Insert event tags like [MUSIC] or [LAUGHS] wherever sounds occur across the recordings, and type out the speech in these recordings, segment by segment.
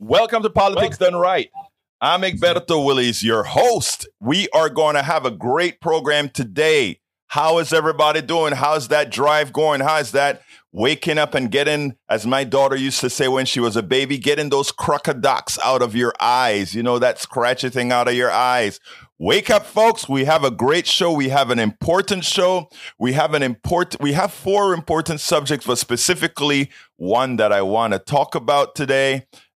Welcome to Politics Done Right. I'm Egberto Willies, your host. We are going to have a great program today. How is everybody doing? How's that drive going? How's that waking up and getting, as my daughter used to say when she was a baby, getting those crocodiles out of your eyes? You know, that scratchy thing out of your eyes. Wake up, folks. We have a great show. We have an important show. We have an important, we have four important subjects, but specifically one that I want to talk about today.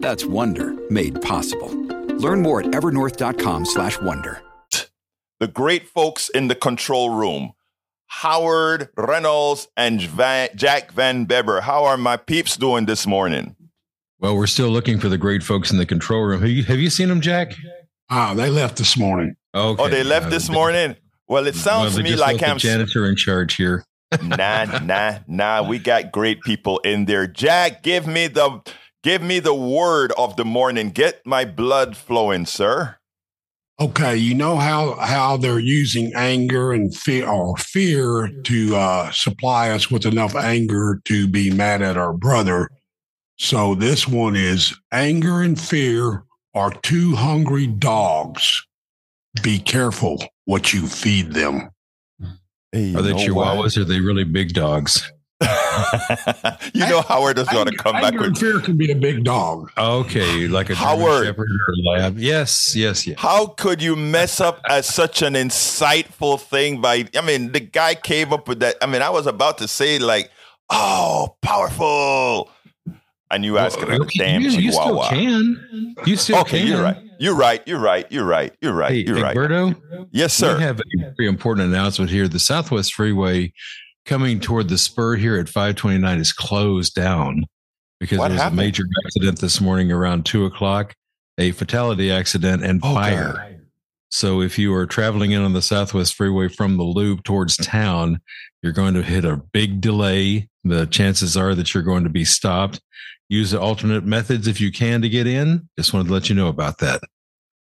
That's Wonder made possible. Learn more at evernorth.com slash wonder. The great folks in the control room. Howard Reynolds and Van, Jack Van Beber. How are my peeps doing this morning? Well, we're still looking for the great folks in the control room. Have you, have you seen them, Jack? Ah, they left this morning. Okay. Oh, they left Uh, this morning? Well, it sounds well, to me just like left I'm the janitor in charge here. nah, nah, nah. We got great people in there. Jack, give me the give me the word of the morning. Get my blood flowing, sir. Okay, you know how how they're using anger and fear or fear to uh, supply us with enough anger to be mad at our brother. So this one is anger and fear are two hungry dogs. Be careful what you feed them. Hey, Are they you chihuahuas or are they really big dogs? You know Howard is going to Anger- come back anger with. fear can be a big dog. Okay, like a Howard. shepherd or lab. Yes, yes, yes. How could you mess up as such an insightful thing by? I mean, the guy came up with that. I mean, I was about to say like, "Oh, powerful," and you asking Well, a damn you, you still can. You still Okay, can. you're right. You're right. You're right. You're right. You're right. Hey, You're right. Egberto, Yes, sir. we have a very important announcement here. The Southwest Freeway coming toward the spur here at 529 is closed down because What there was happened? a major accident this morning around two o'clock, a fatality accident and Oh, fire. God. So if you are traveling in on the Southwest Freeway from the loop towards town, you're going to hit a big delay. The chances are that you're going to be stopped. Use the alternate methods if you can to get in. Just wanted to let you know about that.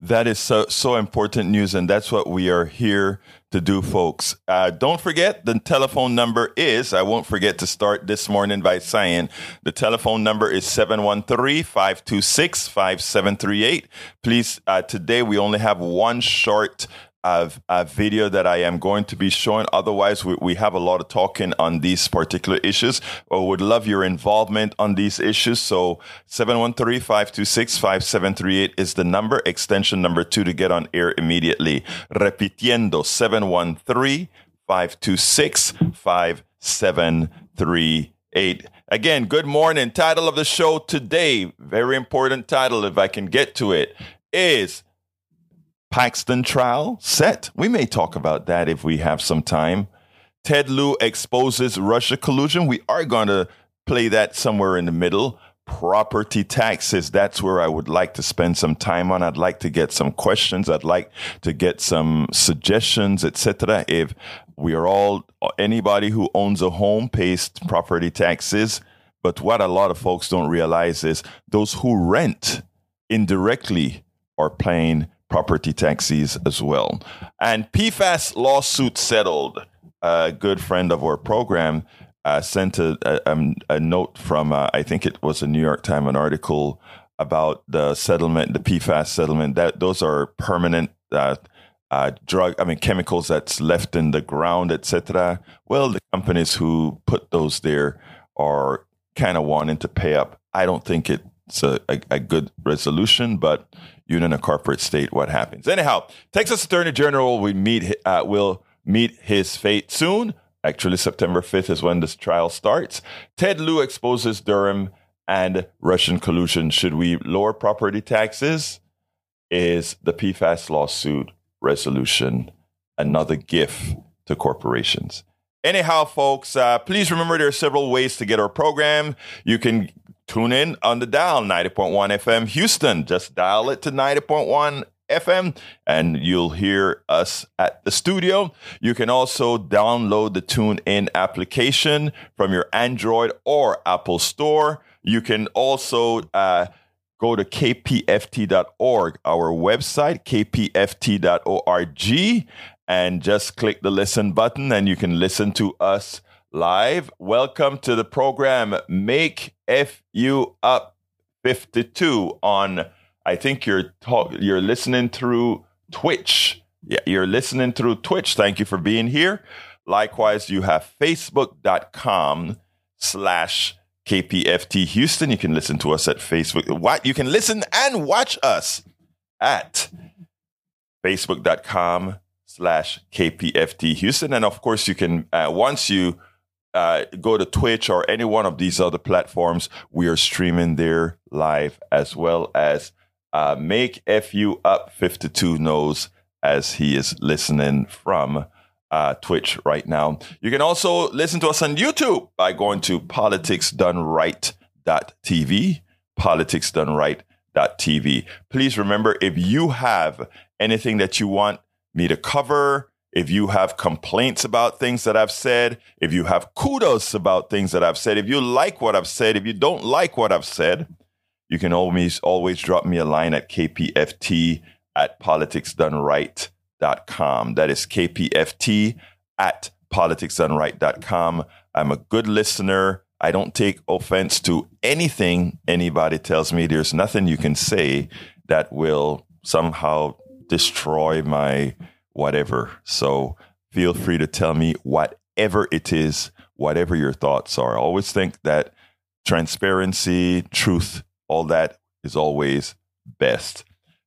That is so so important news, and that's what we are here to do, folks. Uh, don't forget the telephone number is. I won't forget to start this morning by saying the telephone number is 713-526-5738. Please, uh, today we only have one short a video that I am going to be showing. Otherwise, we, we have a lot of talking on these particular issues. I would love your involvement on these issues. So 713-526-5738 is the number, extension number two to get on air immediately. Repitiendo 713-526-5738. Again, good morning. Title of the show today, very important title if I can get to it, is Paxton trial set. We may talk about that if we have some time. Ted Lieu exposes Russia collusion. We are going to play that somewhere in the middle. Property taxes. That's where I would like to spend some time on. I'd like to get some questions. I'd like to get some suggestions, etc. If we are all anybody who owns a home pays property taxes, but what a lot of folks don't realize is those who rent indirectly are paying property taxes as well. And PFAS lawsuit settled. A good friend of our program uh, sent a, a, um, a note from, uh, I think it was a New York Times, an article about the settlement, the PFAS settlement. That those are permanent uh, uh, drug, I mean chemicals that's left in the ground, etc. Well, the companies who put those there are kind of wanting to pay up. I don't think it's a, a, a good resolution, but you in a corporate state, what happens? Anyhow, Texas Attorney General will meet uh, will meet his fate soon. Actually, September 5th is when this trial starts. Ted Lieu exposes Durham and Russian collusion. Should we lower property taxes? Is the PFAS lawsuit resolution another gift to corporations? Anyhow, folks, uh, please remember there are several ways to get our program. You can tune in on the dial 90.1 FM Houston. Just dial it to 90.1 FM and you'll hear us at the studio. You can also download the TuneIn application from your Android or Apple store. You can also uh, go to kpft.org, our website, kpft.org, and just click the listen button and you can listen to us live. Welcome to the program Make FU Up 52 on I think you're talk, you're listening through Twitch. Yeah, you're listening through Twitch. Thank you for being here. Likewise, you have facebook.com slash KPFT Houston. You can listen to us at Facebook. What you can listen and watch us at facebook.com slash KPFT Houston. And of course, you can, uh, once you uh, go to Twitch or any one of these other platforms, we are streaming there live as well as uh, make FU up 52 knows as he is listening from uh, Twitch right now. You can also listen to us on YouTube by going to politicsdoneright.tv. Politicsdoneright.tv. Please remember if you have anything that you want me to cover, if you have complaints about things that I've said, if you have kudos about things that I've said, if you like what I've said, if you don't like what I've said, you can always always drop me a line at kpft at politicsdoneright.com. That is kpft at politicsdoneright.com. I'm a good listener. I don't take offense to anything anybody tells me. There's nothing you can say that will somehow destroy my whatever. So feel free to tell me whatever it is, whatever your thoughts are. I always think that transparency, truth, all that is always best.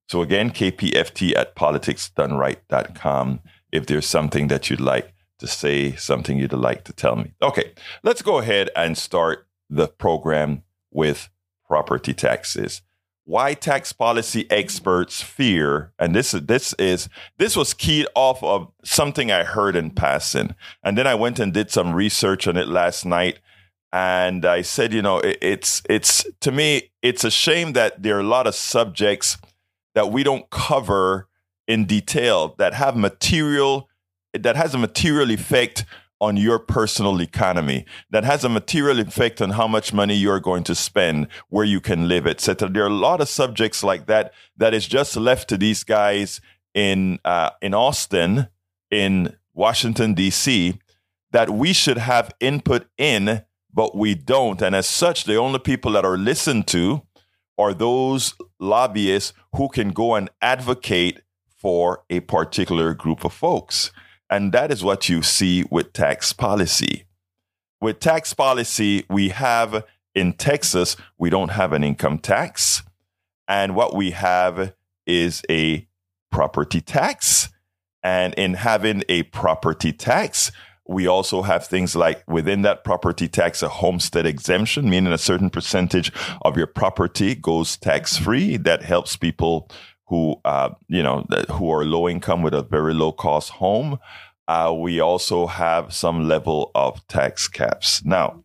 So again, kpft at politicsdoneright.com if there's something that you'd like to say, something you'd like to tell me. Okay, let's go ahead and start the program with property taxes. Why tax policy experts fear, and this is this is this was keyed off of something I heard in passing, and then I went and did some research on it last night, and I said, you know, it, it's it's to me, it's a shame that there are a lot of subjects that we don't cover in detail that have material that has a material effect on your personal economy that has a material effect on how much money you're going to spend where you can live etc there are a lot of subjects like that that is just left to these guys in uh, in austin in washington d.c that we should have input in but we don't. And as such, the only people that are listened to are those lobbyists who can go and advocate for a particular group of folks. And that is what you see with tax policy. With tax policy, we have in Texas, we don't have an income tax. And what we have is a property tax. And in having a property tax, we also have things like within that property tax, a homestead exemption, meaning a certain percentage of your property goes tax free. That helps people who, uh, you know, who are low income with a very low cost home. Uh, we also have some level of tax caps. Now,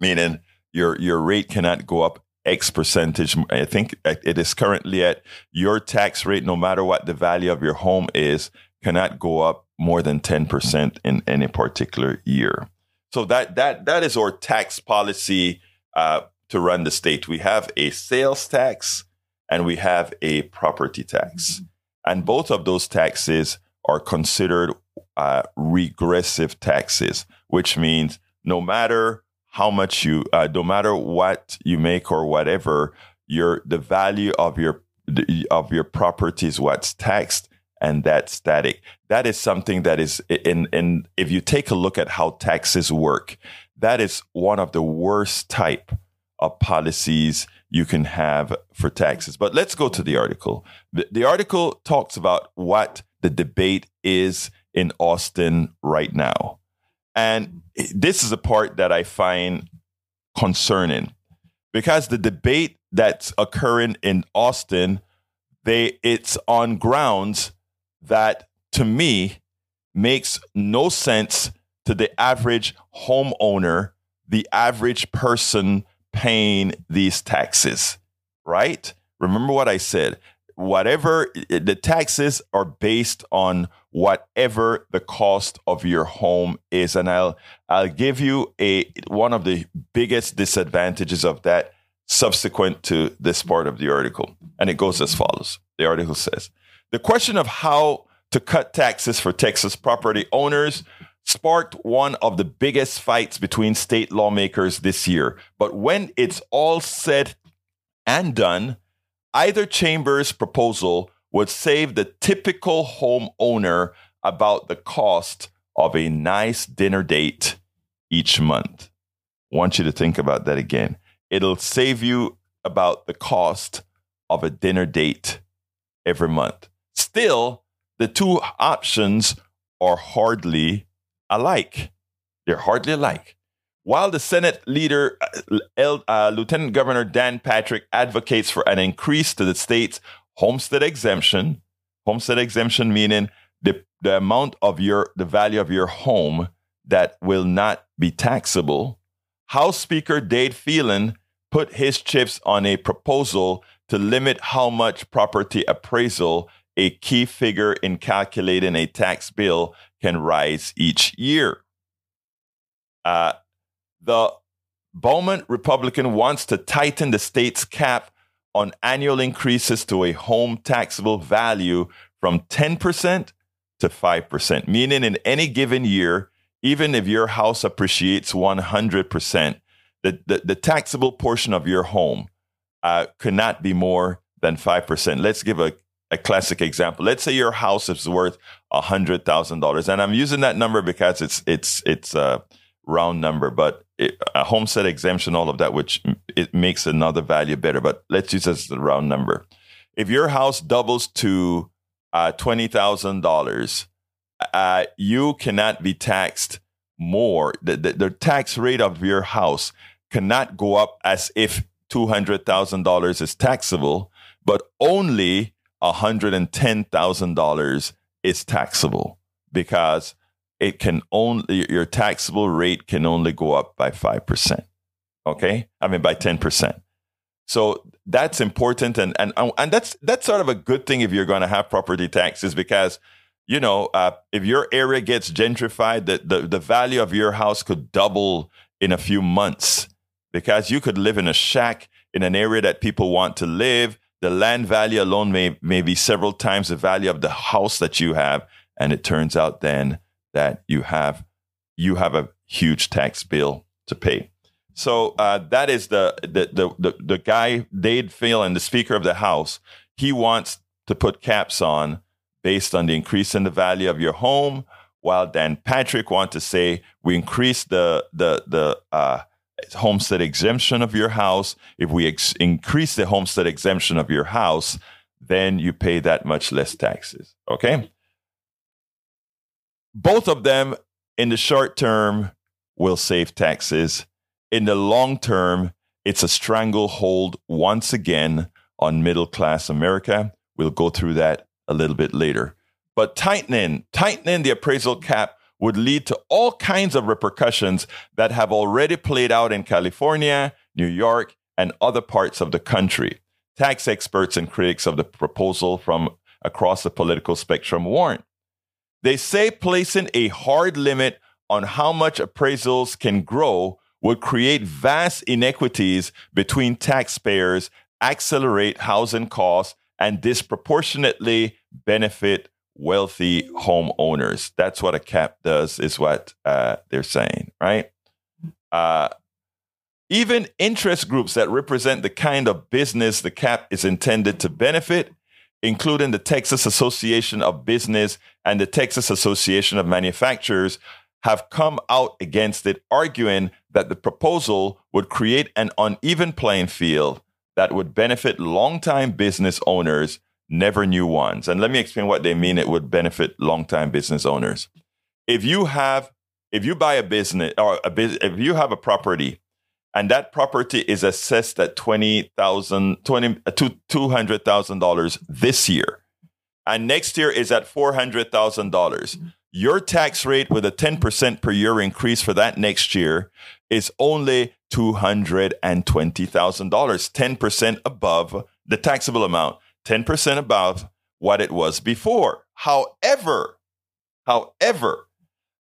meaning your your rate cannot go up X percentage. I think it is currently at your tax rate, no matter what the value of your home is, cannot go up more than 10% in any particular year. So that that that is our tax policy uh, to run the state. We have a sales tax and we have a property tax, and both of those taxes are considered uh, regressive taxes, which means no matter how much you, uh, no matter what you make or whatever, your the value of your of your property is what's taxed and that's static. That is something that is in in if you take a look at how taxes work, that is one of the worst type of policies you can have for taxes. But let's go to the article. The, the article talks about what the debate is in Austin right now. And this is a part that I find concerning because the debate that's occurring in Austin, they it's on grounds that to me makes no sense to the average homeowner, the average person paying these taxes, right? Remember what I said. Whatever the taxes are based on whatever the cost of your home is. And I'll I'll give you a one of the biggest disadvantages of that subsequent to this part of the article. And it goes as follows. The article says the question of how to cut taxes for Texas property owners sparked one of the biggest fights between state lawmakers this year. But when it's all said and done, either chamber's proposal would save the typical homeowner about the cost of a nice dinner date each month. I want you to think about that again. It'll save you about the cost of a dinner date every month. Still, the two options are hardly alike. They're hardly alike. While the Senate leader, uh, uh, Lieutenant Governor Dan Patrick, advocates for an increase to the state's homestead exemption, homestead exemption meaning the, the amount of your, the value of your home that will not be taxable, House Speaker Dade Phelan put his chips on a proposal to limit how much property appraisal a key figure in calculating a tax bill can rise each year. Uh, the Beaumont Republican wants to tighten the state's cap on annual increases to a home taxable value from 10% to 5%, meaning in any given year, even if your house appreciates 100%, the, the, the taxable portion of your home uh, could not be more than 5%. Let's give a a classic example. Let's say your house is worth a hundred thousand dollars, and I'm using that number because it's it's it's a round number, but it, a homestead exemption, all of that, which it makes another value better. But let's use this as a round number. If your house doubles to uh, twenty thousand uh, dollars, you cannot be taxed more. The, the, the tax rate of your house cannot go up as if two hundred thousand dollars is taxable, but only $110,000 is taxable because it can only, your taxable rate can only go up by 5%. Okay. I mean, by 10%. So that's important. And, and, and that's, that's sort of a good thing if you're going to have property taxes because, you know, uh, if your area gets gentrified, the, the, the value of your house could double in a few months because you could live in a shack in an area that people want to live the land value alone may, may be several times the value of the house that you have. And it turns out then that you have you have a huge tax bill to pay. So uh, that is the, the the the the guy Dade Phelan, the Speaker of the House. He wants to put caps on based on the increase in the value of your home, while Dan Patrick wants to say we increase the the the uh, homestead exemption of your house. If we ex- increase the homestead exemption of your house, then you pay that much less taxes. Okay. Both of them in the short term will save taxes. In the long term, it's a stranglehold once again on middle class America. We'll go through that a little bit later. But tightening, tightening the appraisal cap would lead to all kinds of repercussions that have already played out in California, New York, and other parts of the country. Tax experts and critics of the proposal from across the political spectrum warn. They say placing a hard limit on how much appraisals can grow would create vast inequities between taxpayers, accelerate housing costs, and disproportionately benefit wealthy homeowners. That's what a cap does, is what uh, they're saying, right? Uh, even interest groups that represent the kind of business the cap is intended to benefit, including the Texas Association of Business and the Texas Association of Manufacturers, have come out against it, arguing that the proposal would create an uneven playing field that would benefit longtime business owners never new ones. And let me explain what they mean it would benefit longtime business owners. If you have, if you buy a business or a business, if you have a property and that property is assessed at $20,000, 20, uh, $200,000 this year, and next year is at $400,000, your tax rate with a 10% per year increase for that next year is only $220,000, 10% above the taxable amount, 10% above what it was before. However, however,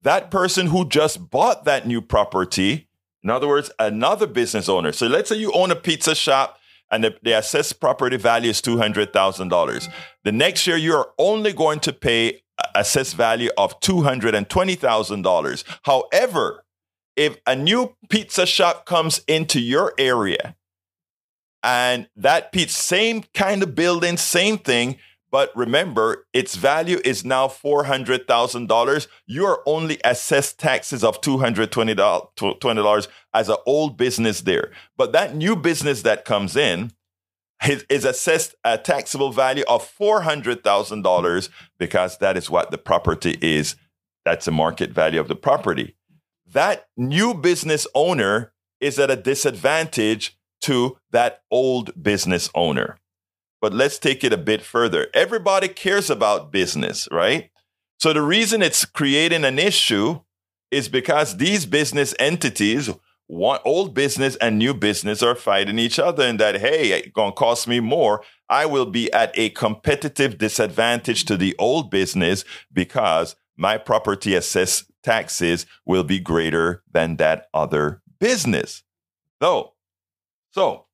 that person who just bought that new property, in other words, another business owner. So let's say you own a pizza shop and the, the assessed property value is $200,000. The next year, you're only going to pay assessed value of $220,000. However, if a new pizza shop comes into your area and that pizza, same kind of building, same thing, but remember, its value is now $400,000. You're only assessed taxes of $220 as an old business there. But that new business that comes in is, is assessed a taxable value of $400,000 because that is what the property is. That's the market value of the property. That new business owner is at a disadvantage to that old business owner. But let's take it a bit further. Everybody cares about business, right? So the reason it's creating an issue is because these business entities, one old business and new business are fighting each other and that, hey, it's to cost me more. I will be at a competitive disadvantage to the old business because my property assessed taxes will be greater than that other business. Though, so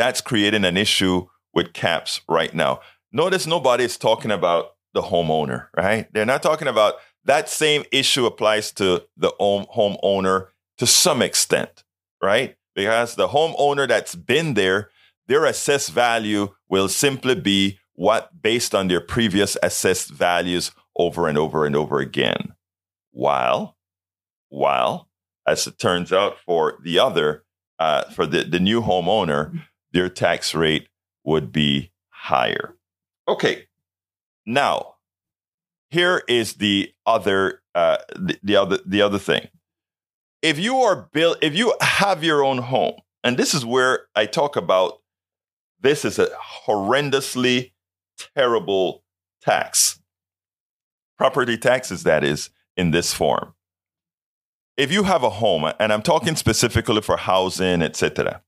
that's creating an issue with caps right now. Notice nobody is talking about the homeowner, right? They're not talking about that same issue applies to the home homeowner to some extent, right? Because the homeowner that's been there, their assessed value will simply be what based on their previous assessed values over and over and over again. While, while, as it turns out for the other, uh, for the, the new homeowner, their tax rate would be higher. Okay, now here is the other uh, the, the other the other thing. If you are built, if you have your own home, and this is where I talk about this is a horrendously terrible tax. Property taxes, that is, in this form. If you have a home, and I'm talking specifically for housing, etc.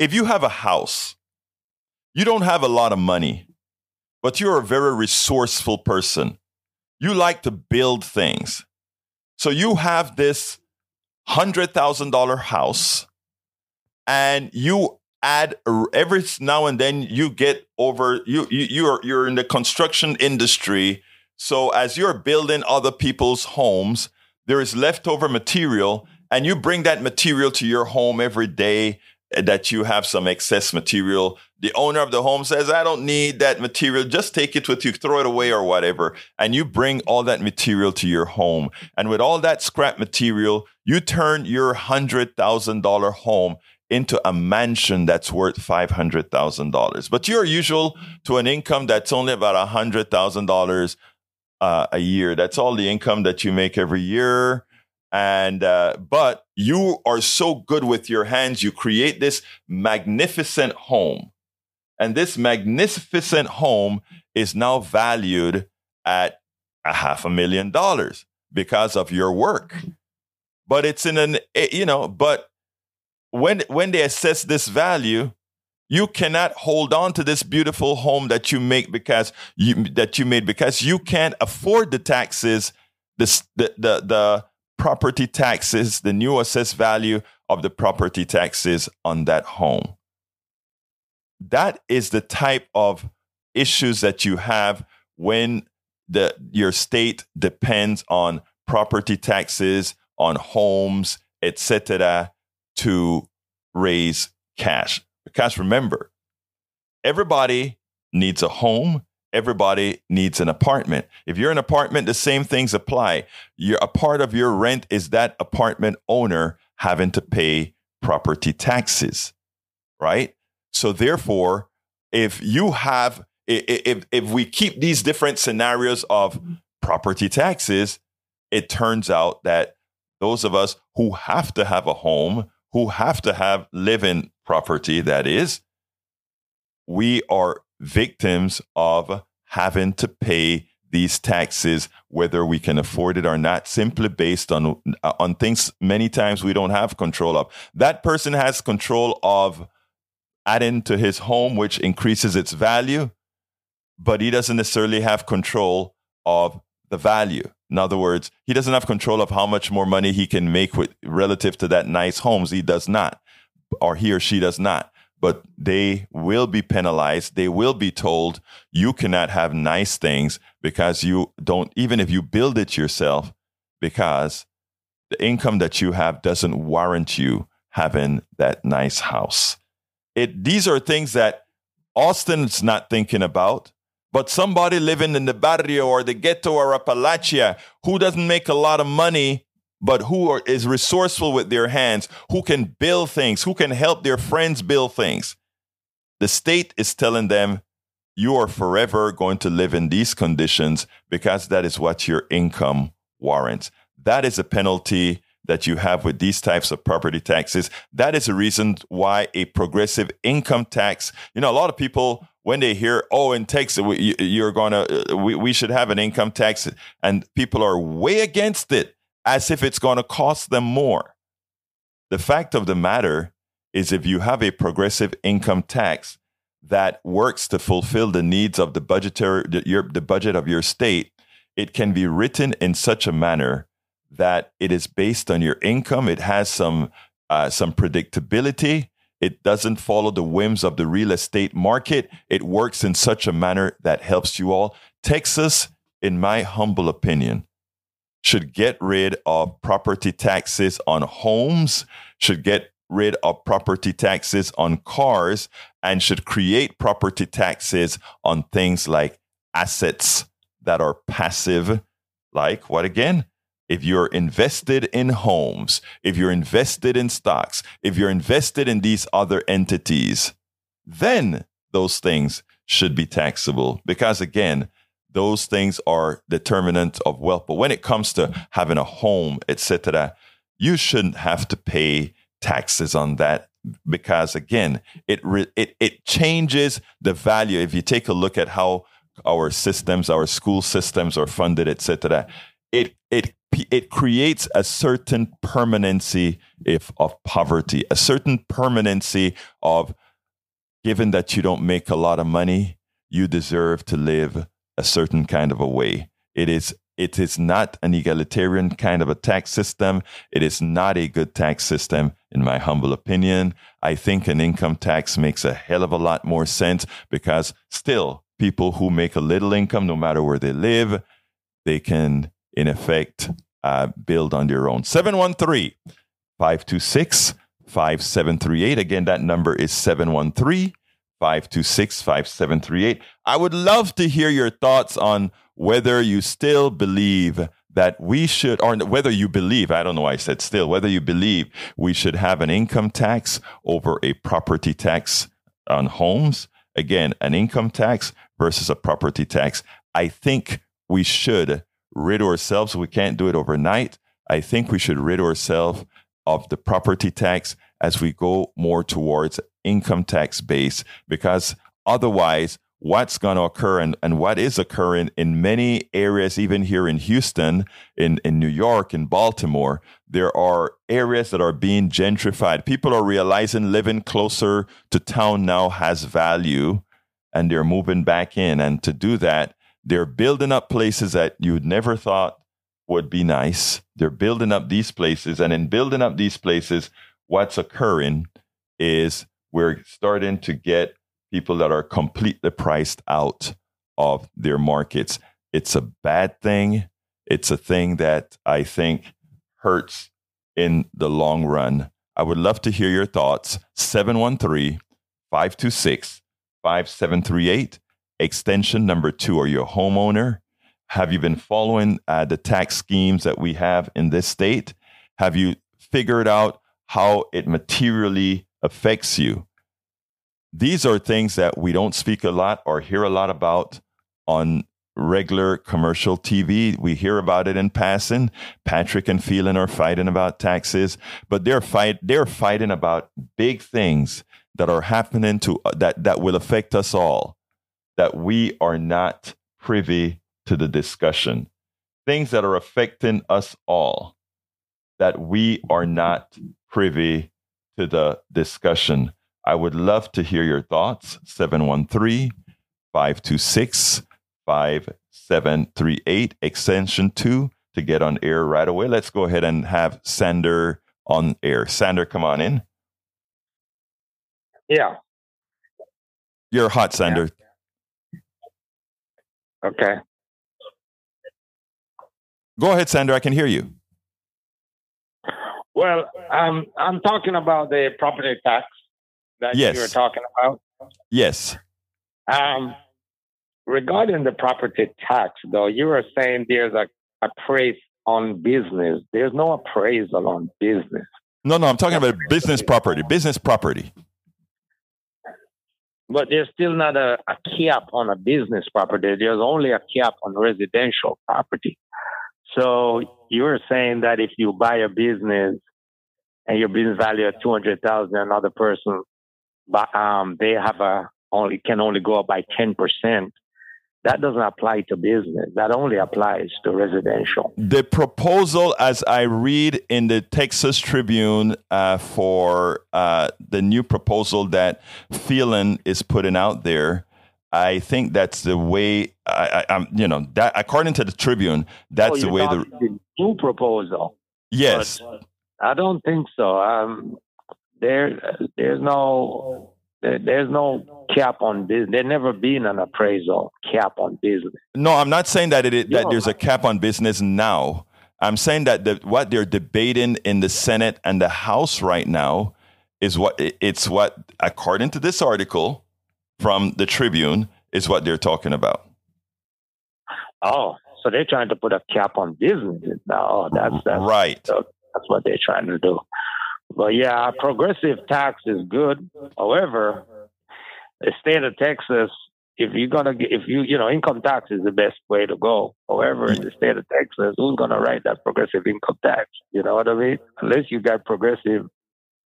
If you have a house, you don't have a lot of money, but you're a very resourceful person. You like to build things. So you have this $100,000 house and you add every now and then you get over you, you you're you're in the construction industry so as you're building other people's homes there is leftover material and you bring that material to your home every day that you have some excess material. The owner of the home says, I don't need that material. Just take it with you, throw it away or whatever. And you bring all that material to your home. And with all that scrap material, you turn your $100,000 home into a mansion that's worth $500,000. But you're usual to an income that's only about $100,000 uh, a year. That's all the income that you make every year and uh, but you are so good with your hands you create this magnificent home. And this magnificent home is now valued at a half a million dollars because of your work. But it's in an eh, you know but when when they assess this value you cannot hold on to this beautiful home that you make because you that you made because you can't afford the taxes this the the, the property taxes, the new assessed value of the property taxes on that home. That is the type of issues that you have when the, your state depends on property taxes, on homes, etc., to raise cash. Because remember, everybody needs a home everybody needs an apartment. If you're an apartment, the same things apply. You're, a part of your rent is that apartment owner having to pay property taxes, right? So therefore, if you have if if we keep these different scenarios of property taxes, it turns out that those of us who have to have a home, who have to have living property that is, we are victims of having to pay these taxes, whether we can afford it or not, simply based on uh, on things many times we don't have control of. That person has control of adding to his home, which increases its value, but he doesn't necessarily have control of the value. In other words, he doesn't have control of how much more money he can make with relative to that nice homes. He does not, or he or she does not but they will be penalized. They will be told you cannot have nice things because you don't, even if you build it yourself, because the income that you have doesn't warrant you having that nice house. It, these are things that Austin's not thinking about, but somebody living in the barrio or the ghetto or Appalachia who doesn't make a lot of money but who are, is resourceful with their hands, who can build things, who can help their friends build things. The state is telling them, you are forever going to live in these conditions because that is what your income warrants. That is a penalty that you have with these types of property taxes. That is a reason why a progressive income tax, you know, a lot of people, when they hear, oh, in Texas, you're going to, uh, we, we should have an income tax, and people are way against it as if it's going to cost them more. The fact of the matter is, if you have a progressive income tax that works to fulfill the needs of the budgetary the, your, the budget of your state, it can be written in such a manner that it is based on your income. It has some uh, some predictability. It doesn't follow the whims of the real estate market. It works in such a manner that helps you all. Texas, in my humble opinion, should get rid of property taxes on homes, should get rid of property taxes on cars, and should create property taxes on things like assets that are passive, like what again? If you're invested in homes, if you're invested in stocks, if you're invested in these other entities, then those things should be taxable. Because again, those things are determinant of wealth. But when it comes to having a home, etc., you shouldn't have to pay taxes on that because again, it re- it it changes the value. If you take a look at how our systems, our school systems are funded, etc., it it it creates a certain permanency if of poverty, a certain permanency of given that you don't make a lot of money, you deserve to live a certain kind of a way. It is it is not an egalitarian kind of a tax system. It is not a good tax system, in my humble opinion. I think an income tax makes a hell of a lot more sense because still, people who make a little income, no matter where they live, they can, in effect, uh, build on their own. 713 526 5738. Again, that number is 713 526 5738. I would love to hear your thoughts on whether you still believe that we should, or whether you believe, I don't know why I said still, whether you believe we should have an income tax over a property tax on homes. Again, an income tax versus a property tax. I think we should rid ourselves. We can't do it overnight. I think we should rid ourselves of the property tax as we go more towards income tax base because otherwise what's going to occur and, and what is occurring in many areas, even here in Houston, in, in New York, in Baltimore, there are areas that are being gentrified. People are realizing living closer to town now has value and they're moving back in. And to do that, they're building up places that you'd never thought would be nice. They're building up these places. And in building up these places, what's occurring is we're starting to get people that are completely priced out of their markets. It's a bad thing. It's a thing that I think hurts in the long run. I would love to hear your thoughts. 713 526 5738, extension number two. Are you a homeowner? Have you been following uh, the tax schemes that we have in this state? Have you figured out how it materially affects you? these are things that we don't speak a lot or hear a lot about on regular commercial TV. We hear about it in passing. Patrick and Phelan are fighting about taxes, but they're fight they're fighting about big things that are happening to uh, that that will affect us all that we are not privy to the discussion, things that are affecting us all, that we are not privy to the discussion. I would love to hear your thoughts. 713 526 5738, extension 2 to get on air right away. Let's go ahead and have Sander on air. Sander, come on in. Yeah. You're hot, Sander. Okay. Go ahead, Sander. I can hear you. Well, um, I'm talking about the property tax that Yes. you were talking about. Yes. Um, regarding the property tax, though, you were saying there's a appraise on business. There's no appraisal on business. No, no, I'm talking about business property. Business property. But there's still not a, a cap on a business property. There's only a cap on residential property. So you're saying that if you buy a business and your business value at two hundred thousand, another person, but um, they have a only can only go up by ten percent. That doesn't apply to business. That only applies to residential. The proposal, as I read in the Texas Tribune uh, for uh, the new proposal that Phelan is putting out there, I think that's the way. I, I, I'm, you know, that according to the Tribune, that's Oh, the way. The the new proposal. yes, But I don't think so. Um, there, there's no, there, there's no cap on business. There never been an appraisal cap on business. no, I'm not saying that it that there's a cap on business now. I'm saying that the, what they're debating in the Senate and the House right now is what it's what according to this article from the Tribune is what they're talking about. Oh, so they're trying to put a cap on businesses now. Oh, that's that's right. That's what they're trying to do. But yeah, progressive tax is good. However, the state of Texas, if you're gonna get, if you you know income tax is the best way to go. However, in the state of Texas, who's gonna write that progressive income tax? You know what I mean? Unless you got progressive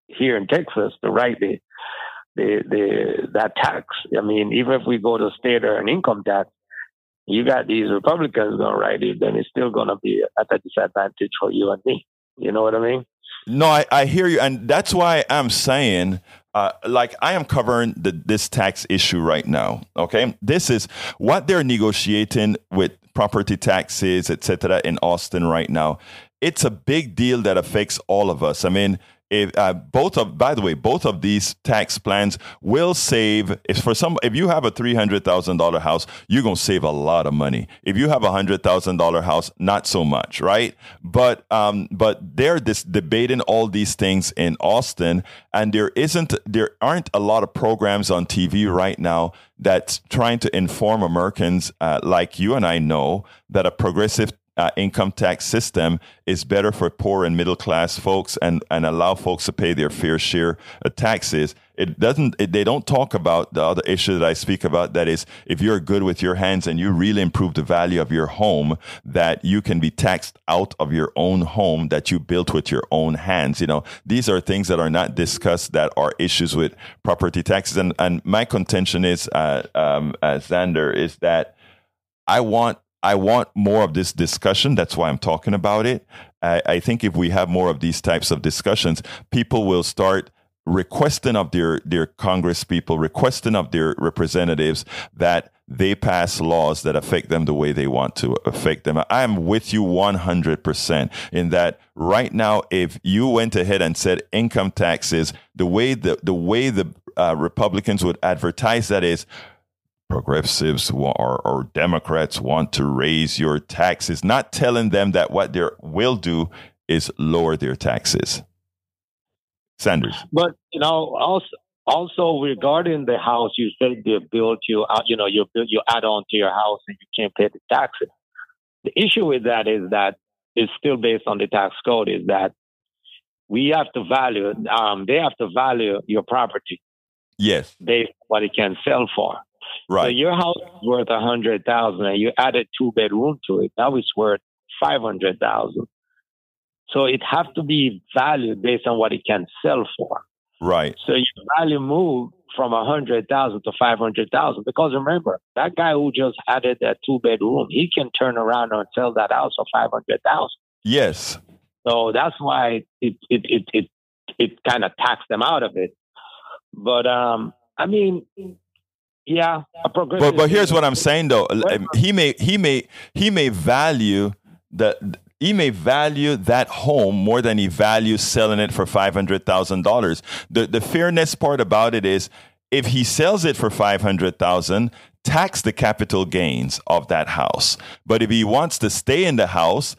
here in Texas to write the the the that tax. I mean, even if we go to state or an income tax, you got these Republicans gonna write it, then it's still gonna be at a disadvantage for you and me. You know what I mean? No, I, I hear you, and that's why I'm saying, uh, like, I am covering the, this tax issue right now. Okay, this is what they're negotiating with property taxes, etc., in Austin right now. It's a big deal that affects all of us. I mean, if uh, both of, by the way, both of these tax plans will save. If for some, if you have a three hundred thousand dollar house, you're gonna save a lot of money. If you have a hundred thousand dollar house, not so much, right? But um, but they're this debating all these things in Austin, and there isn't, there aren't a lot of programs on TV right now that's trying to inform Americans, uh, like you and I know, that a progressive uh, income tax system is better for poor and middle class folks and, and allow folks to pay their fair share of taxes. It doesn't, it, they don't talk about the other issue that I speak about. That is, if you're good with your hands and you really improve the value of your home, that you can be taxed out of your own home that you built with your own hands. You know, these are things that are not discussed that are issues with property taxes. And, and my contention is, uh, um, uh, Xander, is that I want I want more of this discussion. That's why I'm talking about it. I, I think if we have more of these types of discussions, people will start requesting of their their Congress people, requesting of their representatives that they pass laws that affect them the way they want to affect them. I'm with you 100% in that right now, if you went ahead and said income taxes, the way the, the way the uh, Republicans would advertise that is progressives or, or Democrats want to raise your taxes, not telling them that what they will do is lower their taxes. Sanders. But you know, also also regarding the house, you said they built you, you know, you build you add on to your house and you can't pay the taxes. The issue with that is that it's still based on the tax code. Is that we have to value, um, they have to value your property Yes, based on what it can sell for. So right. your house is worth a hundred thousand, and you added two bedroom to it. Now it's worth five hundred thousand. So it have to be valued based on what it can sell for. Right. So your value move from a hundred thousand to five hundred thousand. Because remember, that guy who just added that two bedroom, he can turn around and sell that house for five hundred thousand. Yes. So that's why it it it it, it kind of taxed them out of it. But um, I mean, yeah. But but here's what I'm saying though. Um, he may he may he may value the he may value that home more than he values selling it for five hundred thousand dollars. The the fairness part about it is if he sells it for five hundred thousand, tax the capital gains of that house. But if he wants to stay in the house,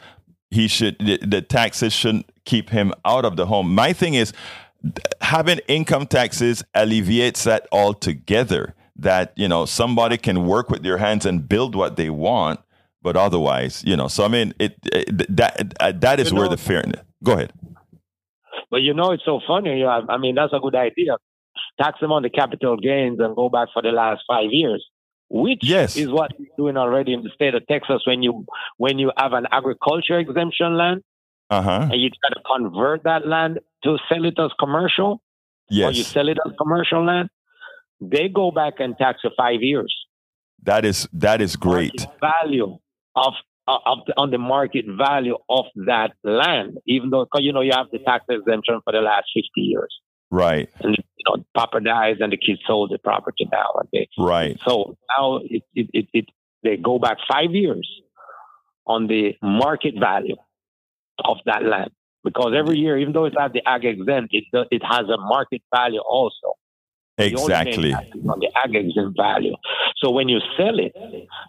he should the, the taxes shouldn't keep him out of the home. My thing is having income taxes alleviates that altogether. That you know somebody can work with their hands and build what they want, but otherwise, you know. So I mean, it, it that uh, that is You where know- the fairness. Go ahead. But you know, it's so funny. I, I mean, that's a good idea. Tax them on the capital gains and go back for the last five years, which Yes. is what you're doing already in the state of Texas when you when you have an agriculture exemption land Uh huh. and you try to convert that land to sell it as commercial, yes. or you sell it as commercial land. They go back and tax for five years. that is that is great. Market value of of the, on the market value of that land, even though 'cause, you know you have the tax exemption for the last fifty years. Right, and you know, Papa dies and the kids sold the property now. And they, right. so now it, it, it, it, they go back five years on the market value of that land. Because every year, even though it's at the ag exempt, it, it has a market value also. You only pay Exactly. On the ag exempt value. So when you sell it,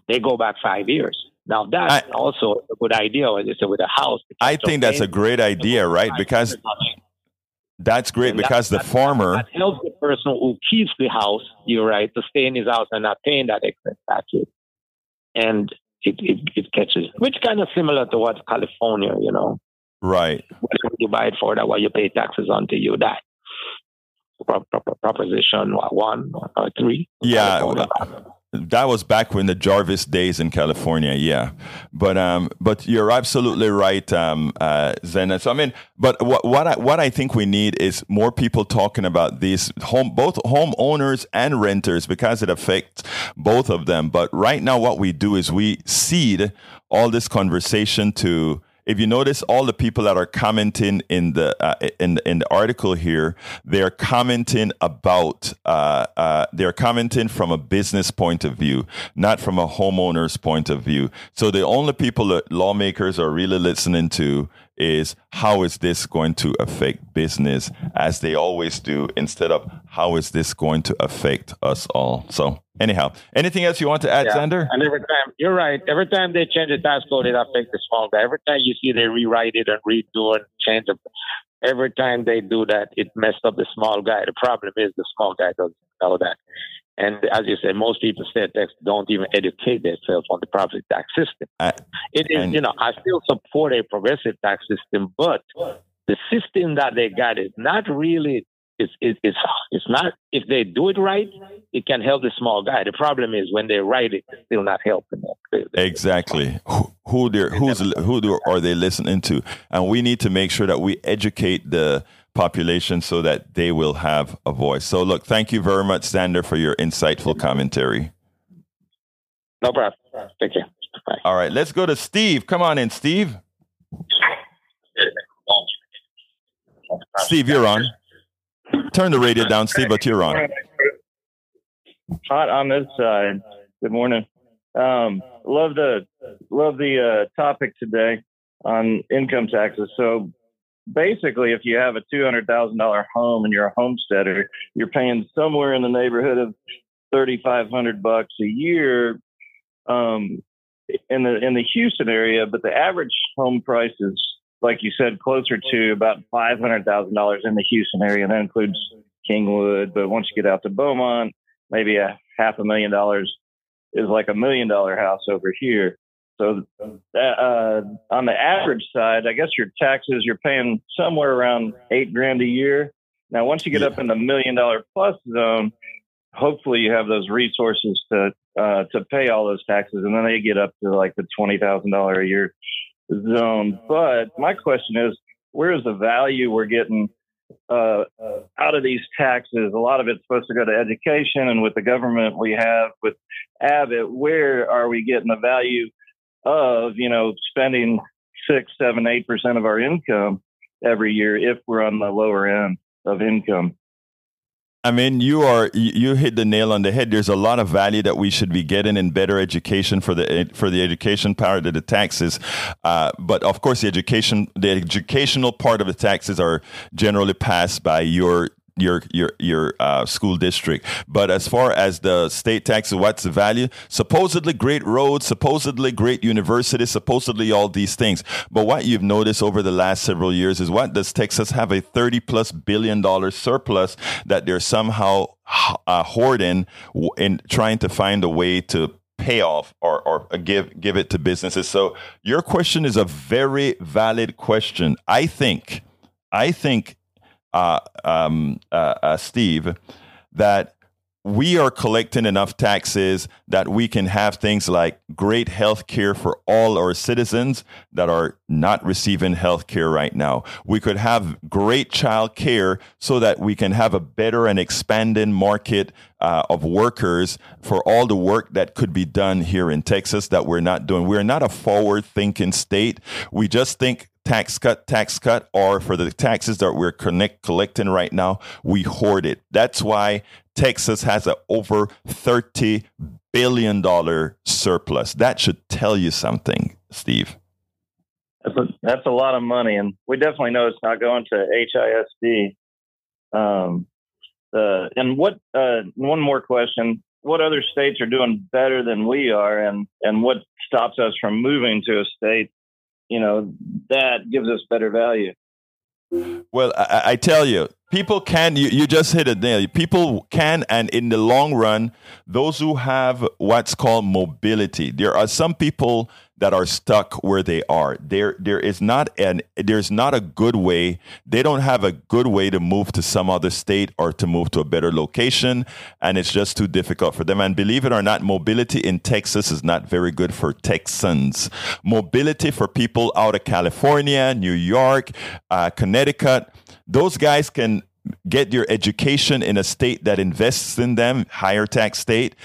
they go back five years. Now that's I- also a good idea, as I said, with a house. I think that's a great idea, right? Because years on it. that's great And that- because the that- farmer. That helps the person who keeps the house, you're right, to stay in his house and not paying that excess taxes. And it, it, it catches, which kind of similar to what California, you know, Right. when you buy it for that, why you pay taxes on until you die. Pro- pro- pro- proposition one or three. Yeah, that was back when the Jarvis days in California. Yeah, but um, but you're absolutely right, um, uh, Zen. So I mean, but what what I what I think we need is more people talking about these home, both homeowners and renters, because it affects both of them. But right now, what we do is we seed all this conversation to if you notice all the people that are commenting in the uh, in in the article here, they're commenting about uh, uh, they're commenting from a business point of view, not from a homeowner's point of view. So the only people that lawmakers are really listening to is how is this going to affect business, as they always do, instead of how is this going to affect us all. So anyhow, anything else you want to add, Yeah. Xander? And every time, you're right. Every time they change the tax code, it affects the small guy. Every time you see they rewrite it and redo and change it, every time they do that, it messed up the small guy. The problem is the small guy doesn't know that. And as you said, most people say tax don't even educate themselves on the property tax system. It is, you know, I still support a progressive tax system, but the system that they got is not really. It's, it's, it's, it's not, if they do it right, it can help the small guy. The problem is when they write it, it's still not helping them. Exactly. Who, who they're who's who do, are they listening to? And we need to make sure that we educate the population so that they will have a voice. So look, thank you very much, Xander, for your insightful commentary. No problem. Thank you. Bye. All right, let's go to Steve. Come on in, Steve. Steve, you're on. Turn the radio down, Steve, but you're on. hot on this side. Good morning. Um, love the love the uh, topic today on income taxes. So basically, if you have a two hundred thousand dollar home and you're a homesteader, you're paying somewhere in the neighborhood of thirty five hundred bucks a year um, in the in the Houston area. But the average home price is, like you said, closer to about five hundred thousand dollars in the Houston area. That includes Kingwood. But once you get out to Beaumont, maybe a half a million dollars is like a million dollar house over here. So uh, on the average side, I guess your taxes you're paying somewhere around eight grand a year. Now, once you get up in the million dollar plus zone, hopefully you have those resources to uh, to pay all those taxes, and then they get up to like the twenty thousand dollar a year zone. But my question is, where is the value we're getting uh, out of these taxes, a lot of it's supposed to go to education, and with the government we have with Abbott, where are we getting the value of you know spending six, seven, eight percent of our income every year if we're on the lower end of income? I mean, you are you hit the nail on the head. There's a lot of value that we should be getting in better education for the for the education part of the taxes, uh, but of course, the education the educational part of the taxes are generally passed by your your your your uh, school district. But as far as the state taxes, what's the value? Supposedly great roads, supposedly great universities, supposedly all these things. But what you've noticed over the last several years is what does Texas have a thirty plus billion dollar surplus that they're somehow uh, hoarding in trying to find a way to pay off or, or give give it to businesses. So your question is a very valid question. I think I think uh, um, uh, uh, Steve, that we are collecting enough taxes that we can have things like great health care for all our citizens that are not receiving health care right now. We could have great child care so that we can have a better and expanding market uh, of workers for all the work that could be done here in Texas that we're not doing. We're not a forward thinking state. We just think tax cut, tax cut, or for the taxes that we're connect, collecting right now, we hoard it. That's why Texas has an over $30 billion surplus. That should tell you something, Steve. That's a, that's a lot of money, and we definitely know it's not going to HISD. Um, uh, and what? Uh, one more question: What other states are doing better than we are, and and what stops us from moving to a state you know, that gives us better value. Well, I, I tell you, people can you, you just hit it there people can and in the long run those who have what's called mobility there are some people that are stuck where they are. There there is not an there's not a good way. They don't have a good way to move to some other state or to move to a better location and it's just too difficult for them. And believe it or not mobility in Texas is not very good for Texans. Mobility for people out of California New York uh, Connecticut those guys can get your education in a state that invests in them, higher tax state,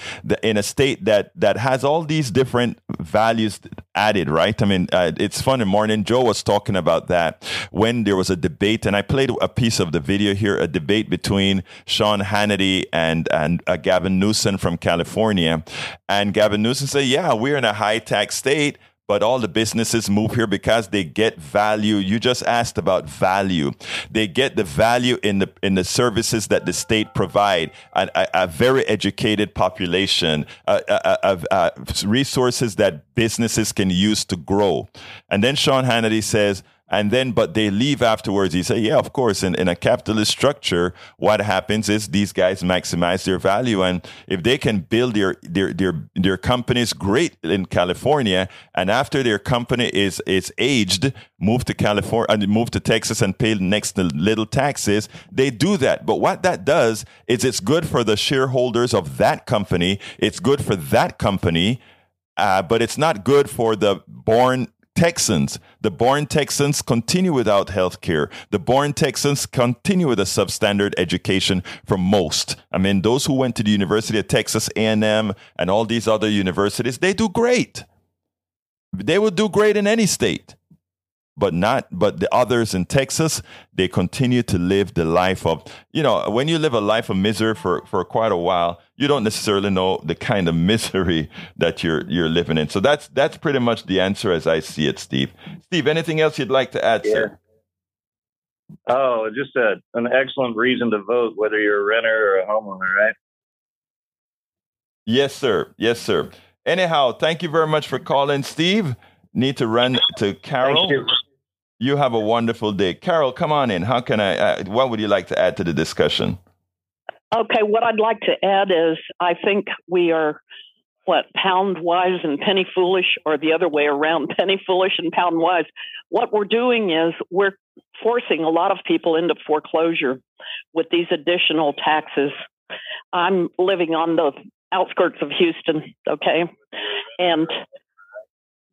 in a state that that has all these different values added, right? I mean, uh, it's funny. in morning. Joe was talking about that when there was a debate, and I played a piece of the video here, a debate between Sean Hannity and and uh, Gavin Newsom from California, and Gavin Newsom said, "Yeah, we're in a high tax state." But all the businesses move here because they get value. You just asked about value. They get the value in the in the services that the state provide. A, a, a very educated population, uh, resources that businesses can use to grow. And then Sean Hannity says and then but they leave afterwards. You say, yeah, of course. In, in a capitalist structure, what happens is these guys maximize their value, and if they can build their their their their companies great in California, and after their company is is aged, move to California and move to Texas and pay next little taxes, they do that. But what that does is it's good for the shareholders of that company. It's good for that company. Uh, but it's not good for the born Texans, the born Texans continue without health care. The born Texans continue with a substandard education for most. I mean, those who went to the University of Texas A&M and all these other universities, they do great. They would do great in any state but not but the others in Texas they continue to live the life of you know when you live a life of misery for for quite a while you don't necessarily know the kind of [LAUGHS] misery that you're you're living in so that's that's pretty much the answer as I see it Steve Steve anything else you'd like to add yeah. sir Oh, just a, an excellent reason to vote, whether you're a renter or a homeowner, right? Yes, sir. Yes, sir. Anyhow, thank you very much for calling, Steve. Need to run to Carol. You. have a wonderful day. Carol, come on in. How can I, uh, what would you like to add to the discussion? Okay, what I'd like to add is I think we are, what, pound wise and penny foolish, or the other way around, [LAUGHS] penny foolish and pound wise. What we're doing is we're forcing a lot of people into foreclosure with these additional taxes. I'm living on the outskirts of Houston, okay? And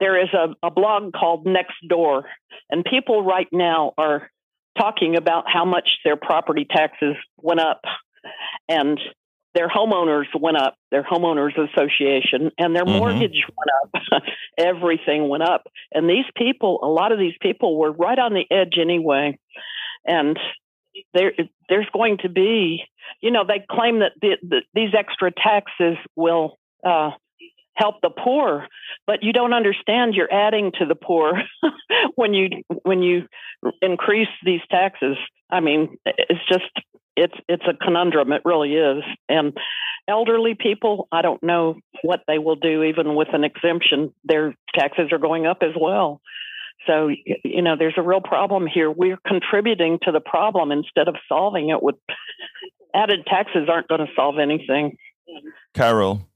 there is a, a blog called Next Door, and people right now are talking about how much their property taxes went up and their homeowners went up, their homeowners association, and their mm-hmm. mortgage went up. [LAUGHS] Everything went up. And these people, a lot of these people were right on the edge anyway. And there, there's going to be, you know, they claim that the, the, these extra taxes will uh, help the poor, but you don't understand you're adding to the poor [LAUGHS] when you when you increase these taxes. I mean, it's just it's it's a conundrum. It really is. And elderly people, I don't know what they will do. Even with an exemption, their taxes are going up as well. So you know, there's a real problem here. We're contributing to the problem instead of solving it. With added taxes, aren't going to solve anything. Carol,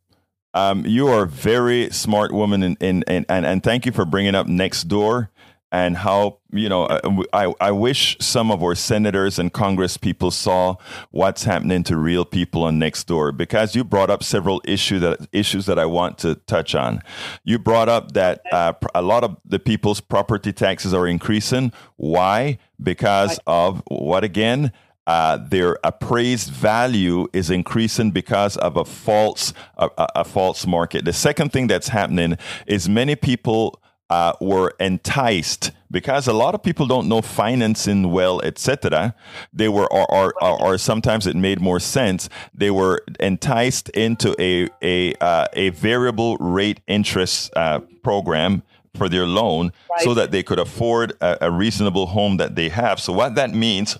um, you are a very smart woman, and and and and thank you for bringing up next door and how you know uh, I, I wish some of our senators and congress people saw what's happening to real people on next door because you brought up several issues that issues that i want to touch on. You brought up that uh, a lot of the people's property taxes are increasing. Why? Because of what again uh, their appraised value is increasing because of a false a, a, false market. The second thing that's happening is many people uh, were enticed because a lot of people don't know financing well, etc. They were, or, or, or, sometimes it made more sense. They were enticed into a a uh, a variable rate interest uh, program for their loan right. so that they could afford a, a reasonable home that they have. So what that means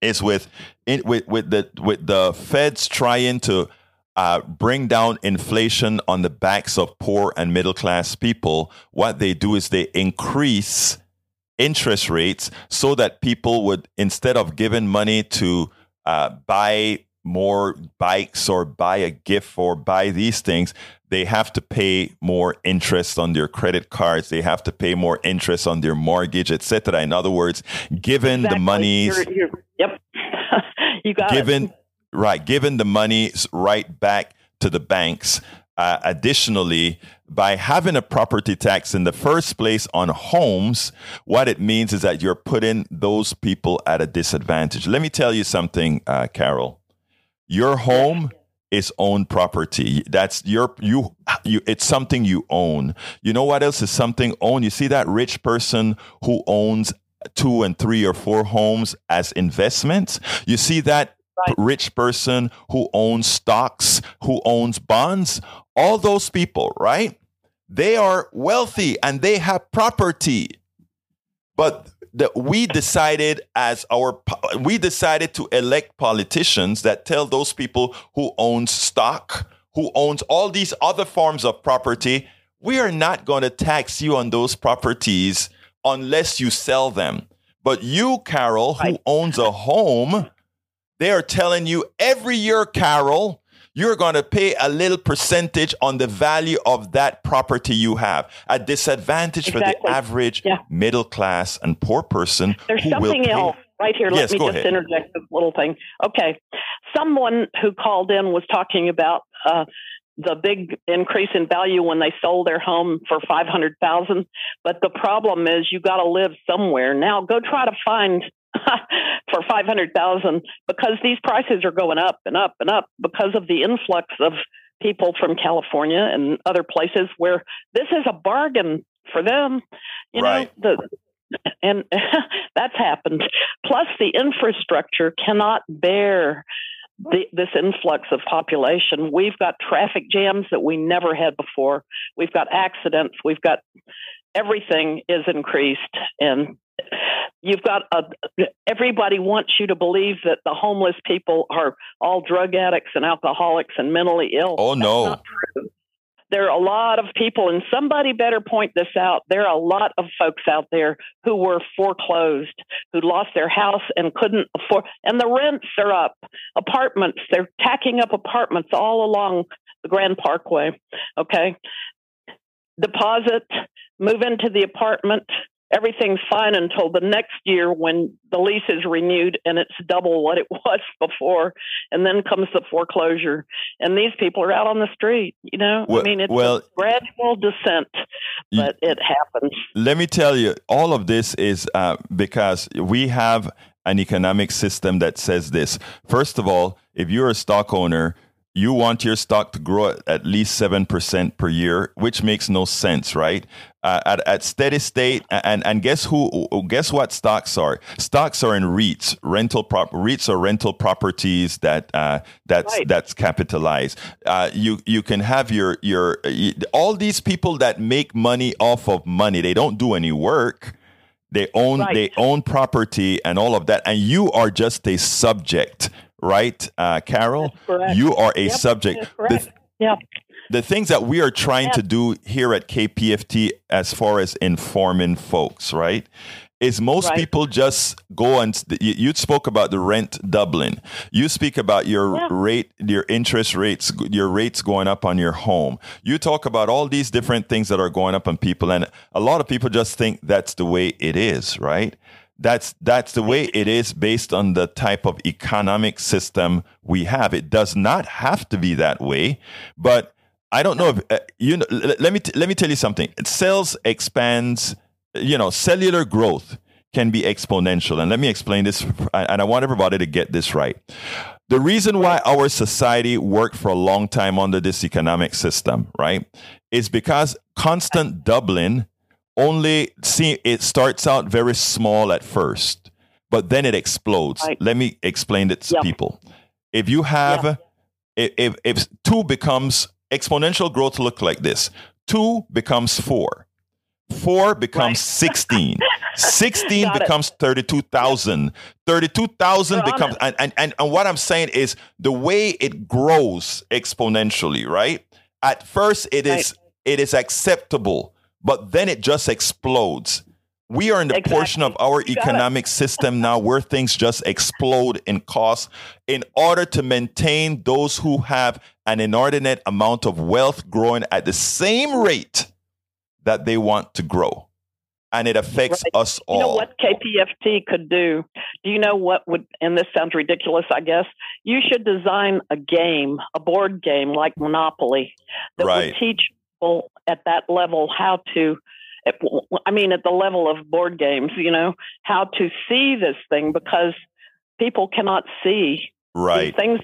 is with with with the with the feds trying to uh, bring down inflation on the backs of poor and middle class people, what they do is they increase interest rates so that people would, instead of giving money to uh, buy more bikes or buy a gift or buy these things, they have to pay more interest on their credit cards. They have to pay more interest on their mortgage, etc. In other words, given exactly. the monies, you're, you're, [LAUGHS] you got given. Right, given the money right back to the banks. Uh, additionally, by having a property tax in the first place on homes, what it means is that you're putting those people at a disadvantage. Let me tell you something, uh, Carol. Your home is owned property. That's your you you. It's something you own. You know what else is something owned? You see that rich person who owns two and three or four homes as investments. You see that right. rich person who owns stocks, who owns bonds, all those people, right? They are wealthy and they have property. But we decided as our we decided to elect politicians that tell those people who owns stock, who owns all these other forms of property, we are not going to tax you on those properties unless you sell them. But you, Carol, who owns a home, they are telling you every year, Carol, you're going to pay a little percentage on the value of that property you have. A disadvantage exactly. for the average yeah. middle class and poor person. There's something else right here. Yes, Let me just ahead. interject this little thing. Okay. Someone who called in was talking about uh, the big increase in value when they sold their home for 500,000 but the problem is you got to live somewhere now go try to find [LAUGHS] for 500,000 because these prices are going up and up and up because of the influx of people from California and other places where this is a bargain for them. You right. know, the and [LAUGHS] that's happened. Plus the infrastructure cannot bear the, this influx of population. We've got traffic jams that we never had before. We've got accidents. We've got everything is increased and you've got a, everybody wants you to believe that the homeless people are all drug addicts and alcoholics and mentally ill. Oh no. There are a lot of people, and somebody better point this out. There are a lot of folks out there who were foreclosed, who lost their house and couldn't afford, and the rents are up. Apartments, they're tacking up apartments all along the Grand Parkway. Okay. Deposit, move into the apartment, everything's fine until the next year when the lease is renewed and it's double what it [LAUGHS] was before and then comes the foreclosure and these people are out on the street you know Well- i mean it's well- a gradual descent You- but it happens let me tell you, all of this is uh, because we have an economic system that says this. First of all, if you're a stock owner, you want your stock to grow at at least 7% per year, which makes no sense, right? Uh, at, at steady state, and, and guess who? Guess what stocks are? Stocks are in REITs, rental prop. REITs are rental properties that uh, that's Right. that's capitalized. Uh, you you can have your your all these people that make money off of money. They don't do any work. They own Right. they own property and all of that, and you are just a subject, right, uh, Carol? You are a Yep, subject. that's The- correct. yeah the things that we are trying to do here at KPFT as far as informing folks, right? Is most Right. people just go and you, you spoke about the rent doubling. You speak about your Yeah. rate, your interest rates, your rates going up on your home. You talk about all these different things that are going up on people, and a lot of people just think that's the way it is, right? That's that's the way it is based on the type of economic system we have. It does not have to be that way, but I don't know if uh, you know. l- Let me t- let me tell you something. Sales expands. You know, cellular growth can be exponential, and let me explain this. And I want everybody to get this right. The reason why our society worked for a long time under this economic system, right, is because constant doubling only see it starts out very small at first, but then it explodes. Right. Let me explain it to Yeah. people. If you have if, if if two becomes exponential growth look like this. Two becomes four. Four becomes [LAUGHS] 16 16 Got becomes 32000 32000 We're becomes and, and, and, and what i'm saying is the way it grows exponentially right? At first it is it is acceptable but then it just explodes we are in the portion of our You economic system now where things just explode in cost in order to maintain those who have an inordinate amount of wealth growing at the same rate that they want to grow. And it affects Right. us You all. know what KPFT could do? Do you know what would, and this sounds ridiculous, I guess, you should design a game, a board game like Monopoly, that Right. would teach people at that level how to, I mean, at the level of board games, you know, how to see this thing because people cannot see Right. things.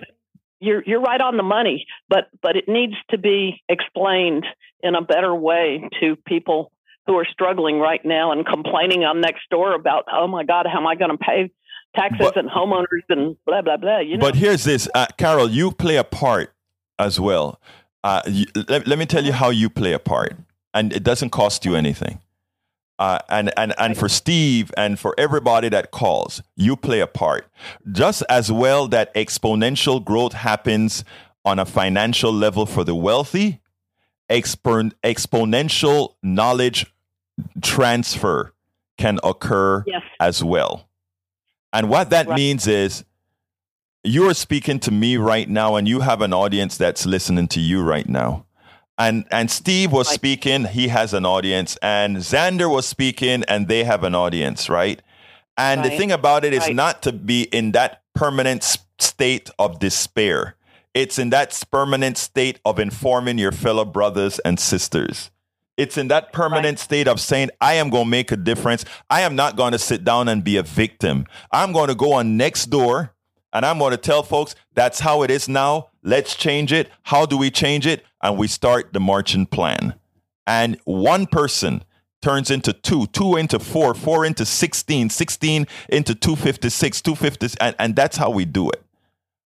You're, you're right on the money, but, but it needs to be explained in a better way to people who are struggling right now and complaining on next door about, oh my God, how am I going to pay taxes But- and homeowners and blah blah blah. You know, But here's this, uh, Carol, you play a part as well. Uh, you, let, let me tell you how you play a part, and it doesn't cost you anything. Uh, and and and for Steve and for everybody that calls, you play a part. Just as well that exponential growth happens on a financial level for the wealthy, expon- exponential knowledge transfer can occur yes, as well. And what that Right. means is you are speaking to me right now and you have an audience that's listening to you right now. And and Steve was speaking, he has an audience, and Xander was speaking and they have an audience, right? And the thing about it is Right. not to be in that permanent state of despair. It's in that permanent state of informing your fellow brothers and sisters. It's in that permanent state of saying, I am going to make a difference. I am not going to sit down and be a victim. I'm going to go on next door and I'm going to tell folks that's how it is now. Let's change it. How do we change it? And we start the marching plan. And one person turns into two, two into four, four into 16, 16 into 256, 250. And, and that's how we do it.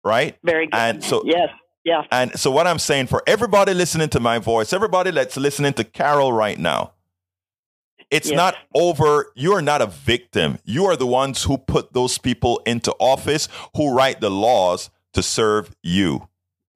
Right? very good. And so yes, yeah, and so, what I'm saying for everybody listening to my voice, everybody that's listening to Carol right now, it's Yes. not over. You are not a victim. You are the ones who put those people into office, who write the laws to serve you.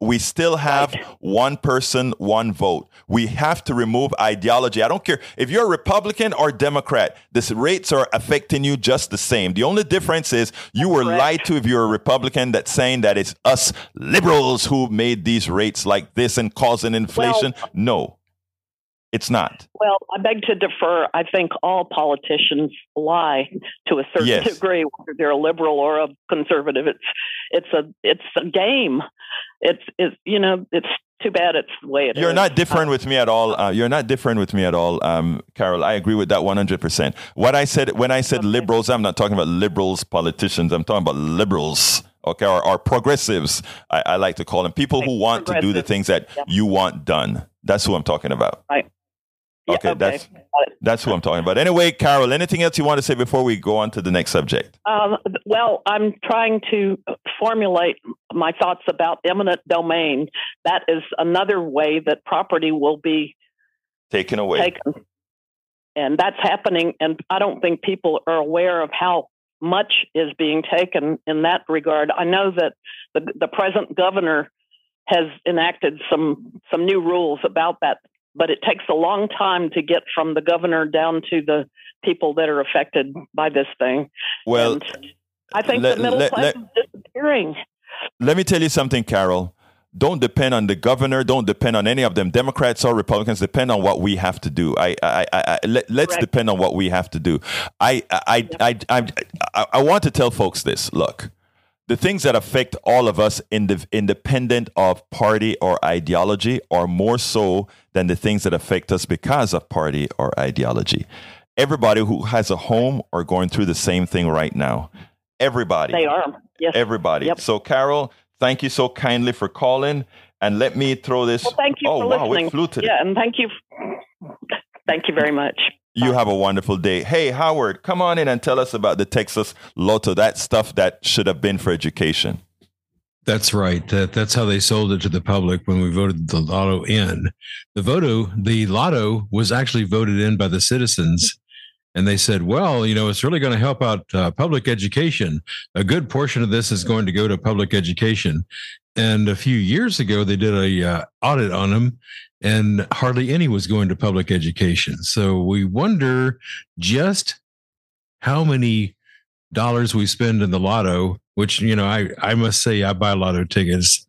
We still have Right. one person, one vote. We have to remove ideology. I don't care if you're a Republican or Democrat, the rates are affecting you just the same. The only difference is you were Correct. lied to if you're a Republican that's saying that it's us liberals who made these rates like this and causing inflation. no. It's not. Well, I beg to defer. I think all politicians lie to a certain Yes. degree, whether they're a liberal or a conservative. It's it's a it's a game. It's it's you know it's too bad it's the way it You're is. not different with me at all. Uh, you're not different with me at all, um, Carol. I agree with that 100%. What I said when I said Okay. liberals, I'm not talking about liberals politicians. I'm talking about liberals, okay, or, or progressives. I, I like to call them people who want to do the things that Yeah. you want done. That's who I'm talking about. Yeah, okay, that's- That's who I'm talking about. Anyway, Carol, anything else you want to say before we go on to the next subject? Um, well, I'm trying to formulate my thoughts about eminent domain. That is another way that property will be Taken away. taken. And that's happening. And I don't think people are aware of how much is being taken in that regard. I know that the, the present governor has enacted some, some new rules about that, but it takes a long time to get from the governor down to the people that are affected by this thing. well, And I think let- the middle let- class let- is disappearing. let me tell you something, Carol. Don't depend on the governor. Don't depend on any of them, Democrats or Republicans. Depend on what we have to do. I, I, I, I let, let's Correct. depend on what we have to do. I, I, I, I, I, I want to tell folks this. Look, the things that affect all of us, ind- independent of party or ideology, are more so than the things that affect us because of party or ideology. Everybody who has a home are going through the same thing right now. Everybody. They are. Yes. Everybody. Yep. So, Carol, thank you so kindly for calling. And let me throw this. Well, thank you oh, for wow, listening. it flew today. Yeah, and thank you. Thank you very much. You have a wonderful day. Hey, Howard, come on in and tell us about the Texas Lotto, that stuff that should have been for education. That's right. That that's how they sold it to the public when we voted the lotto in. The voto, the lotto was actually voted in by the citizens, and they said, "Well, you know, it's really going to help out uh, public education. A good portion of this is going to go to public education." And a few years ago, they did a uh, audit on them, and hardly any was going to public education. So we wonder just how many dollars we spend in the lotto, which, you know, I, I must say I buy lotto tickets,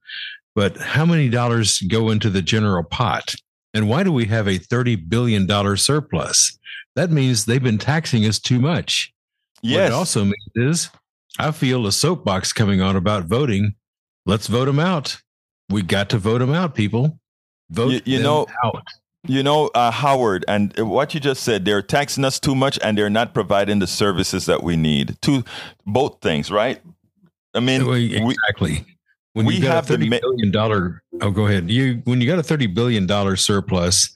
but how many dollars go into the general pot? And why do we have a $30 billion surplus? That means they've been taxing us too much. What it also means is I feel a soapbox coming on about voting. Let's vote them out. We got to vote them out, people. Vote You- you them know- out. You know, uh, Howard, and what you just said, they're taxing us too much and they're not providing the services that we need. Two, both things, right? I mean, Well, we, exactly. When we you got have a the thirty ma- billion dollar, oh, go ahead. You when you got a thirty billion dollar surplus,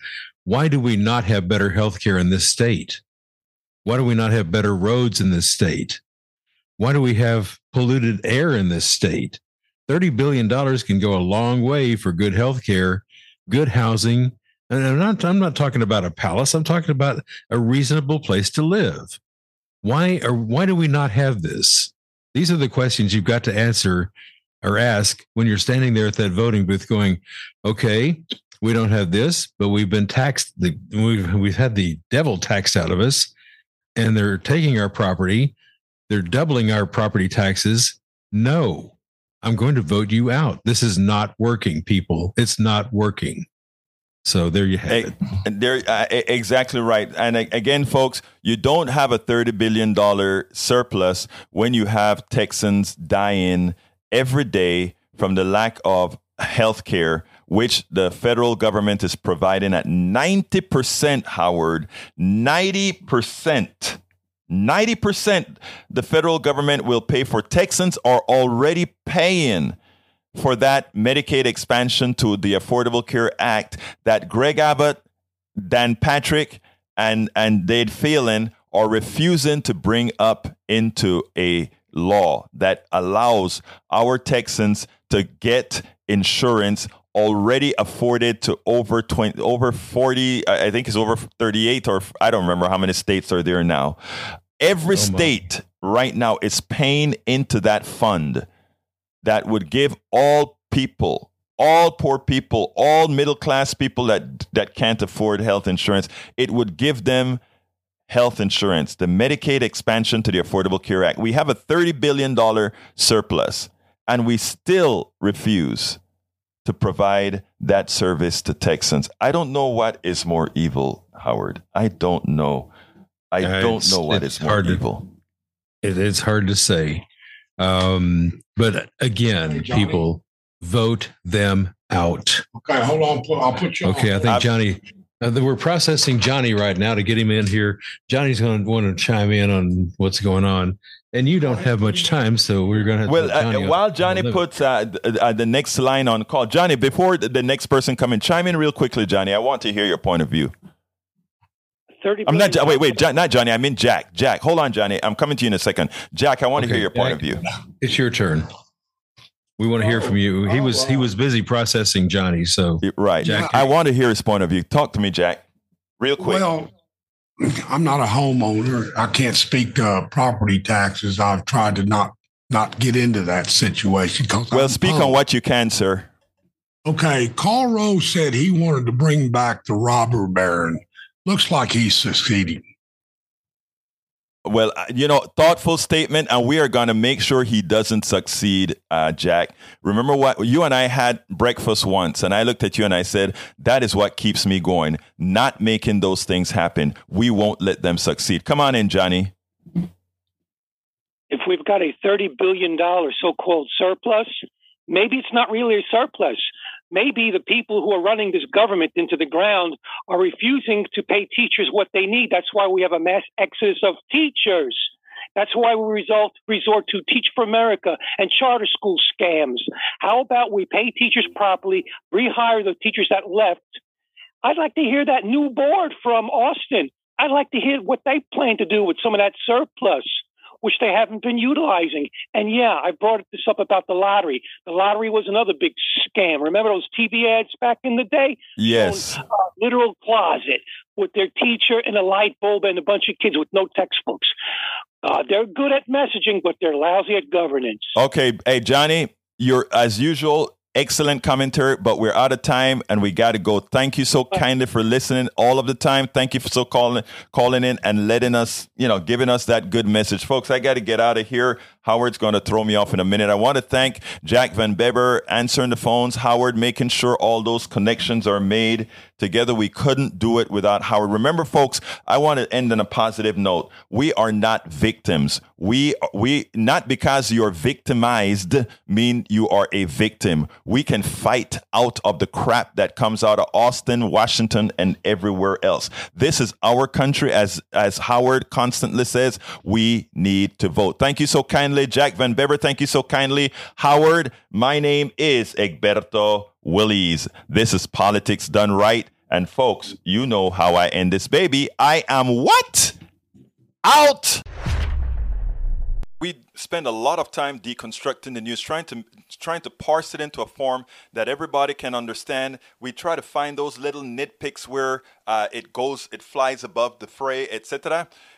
why do we not have better health care in this state? Why do we not have better roads in this state? Why do we have polluted air in this state? Thirty billion dollars can go a long way for good health care, good housing, and I'm not I'm not talking about a palace. I'm talking about a reasonable place to live. Why or why do we not have this? These are the questions you've got to answer or ask when you're standing there at that voting booth going, okay, we don't have this, but we've been taxed. The, we've, we've had the devil taxed out of us and they're taking our property. They're doubling our property taxes. No, I'm going to vote you out. This is not working, people. It's not working. So there you have it. And There, uh, exactly right. And again, folks, you don't have a thirty billion dollar surplus when you have Texans dying every day from the lack of health care, which the federal government is providing at ninety percent. Howard, ninety percent. 90% the federal government will pay for Texans are already paying for that Medicaid expansion to the Affordable Care Act that Greg Abbott, Dan Patrick, and, and Dade Phelan are refusing to bring up into a law that allows our Texans to get insurance already afforded to over 20 over 40 I think it's over 38 or I don't remember how many states are there now. Every Oh, state right now is paying into that fund that would give all people, all poor people, all middle class people that that can't afford health insurance, it would give them health insurance, the Medicaid expansion to the Affordable Care Act. We have a $30 billion surplus, and we still refuse to provide that service to Texans. I don't know what is more evil, Howard. I don't know. I Uh, don't know what it's more to- evil. It's hard to say. Um, but again, Johnny. people vote them out. Okay, hold on. I'll put you. Okay, I on. think I've- Johnny. Uh, we're processing Johnny right now to get him in here. Johnny's going to want to chime in on what's going on, and you don't have much time, so we're going to. Have Well, Johnny uh, while Johnny puts uh, th- uh, the next line on call, Johnny, before the the next person come in, chime in real quickly, Johnny. I want to hear your point of view. Thirty. I'm not. Wait, wait, Jo- not Johnny. I mean Jack. Jack, hold on, Johnny. I'm coming to you in a second. Jack, I want to hear your point of view. it's your turn. We want to hear from you. He was he was busy processing Johnny, so Right. Jack, I want to hear his point of view. Talk to me, Jack, real quick. Well, I'm not a homeowner. I can't speak to uh, property taxes. I've tried to not not get into that situation. Well, I'm speak broke. on what you can, sir. Okay, Karl Rove said he wanted to bring back the robber baron. Looks like he's succeeding. Well, uh, you know, thoughtful statement, and we are going to make sure he doesn't succeed, uh, Jack. Remember what you and I had breakfast once, and I looked at you and I said, That is what keeps me going, not making those things happen. We won't let them succeed. Come on in, Johnny. if we've got a $30 billion so called surplus, maybe it's not really a surplus. Maybe the people who are running this government into the ground are refusing to pay teachers what they need. That's why we have a mass exodus of teachers. That's why we result, resort to Teach for America and charter school scams. How about we pay teachers properly, rehire the teachers that left? I'd like to hear that new board from Austin. I'd like to hear what they plan to do with some of that surplus which they haven't been utilizing. And yeah, I brought this up about the lottery. The lottery was another big scam. Remember those TV ads back in the day? Yes. A literal closet with their teacher and a light bulb and a bunch of kids with no textbooks. Uh, they're good at messaging, but they're lousy at governance. Okay. Hey, Johnny, you're, as usual, excellent commentary, but we're out of time and we got to go. Thank you so kindly for listening all of the time. Thank you for so calling calling in and letting us, you know, giving us that good message. Folks, I got to get out of here. Howard's going to throw me off in a minute. I want to thank Jack Van Beber answering the phones, Howard making sure all those connections are made. Together, we couldn't do it without Howard. Remember, folks, I want to end on a positive note. We are not victims. We, we, not because you're victimized mean you are a victim. We can fight out of the crap that comes out of Austin, Washington, and everywhere else. This is our country, as, as Howard constantly says, we need to vote. Thank you so kindly, Jack Van Bever, Thank you so kindly, Howard. My name is Egberto Willies. This is Politics Done Right. And folks, you know how I end this baby. I am what? Out. We spend a lot of time deconstructing the news, trying to trying to parse it into a form that everybody can understand. We try to find those little nitpicks where uh, it goes, it flies above the fray, etc.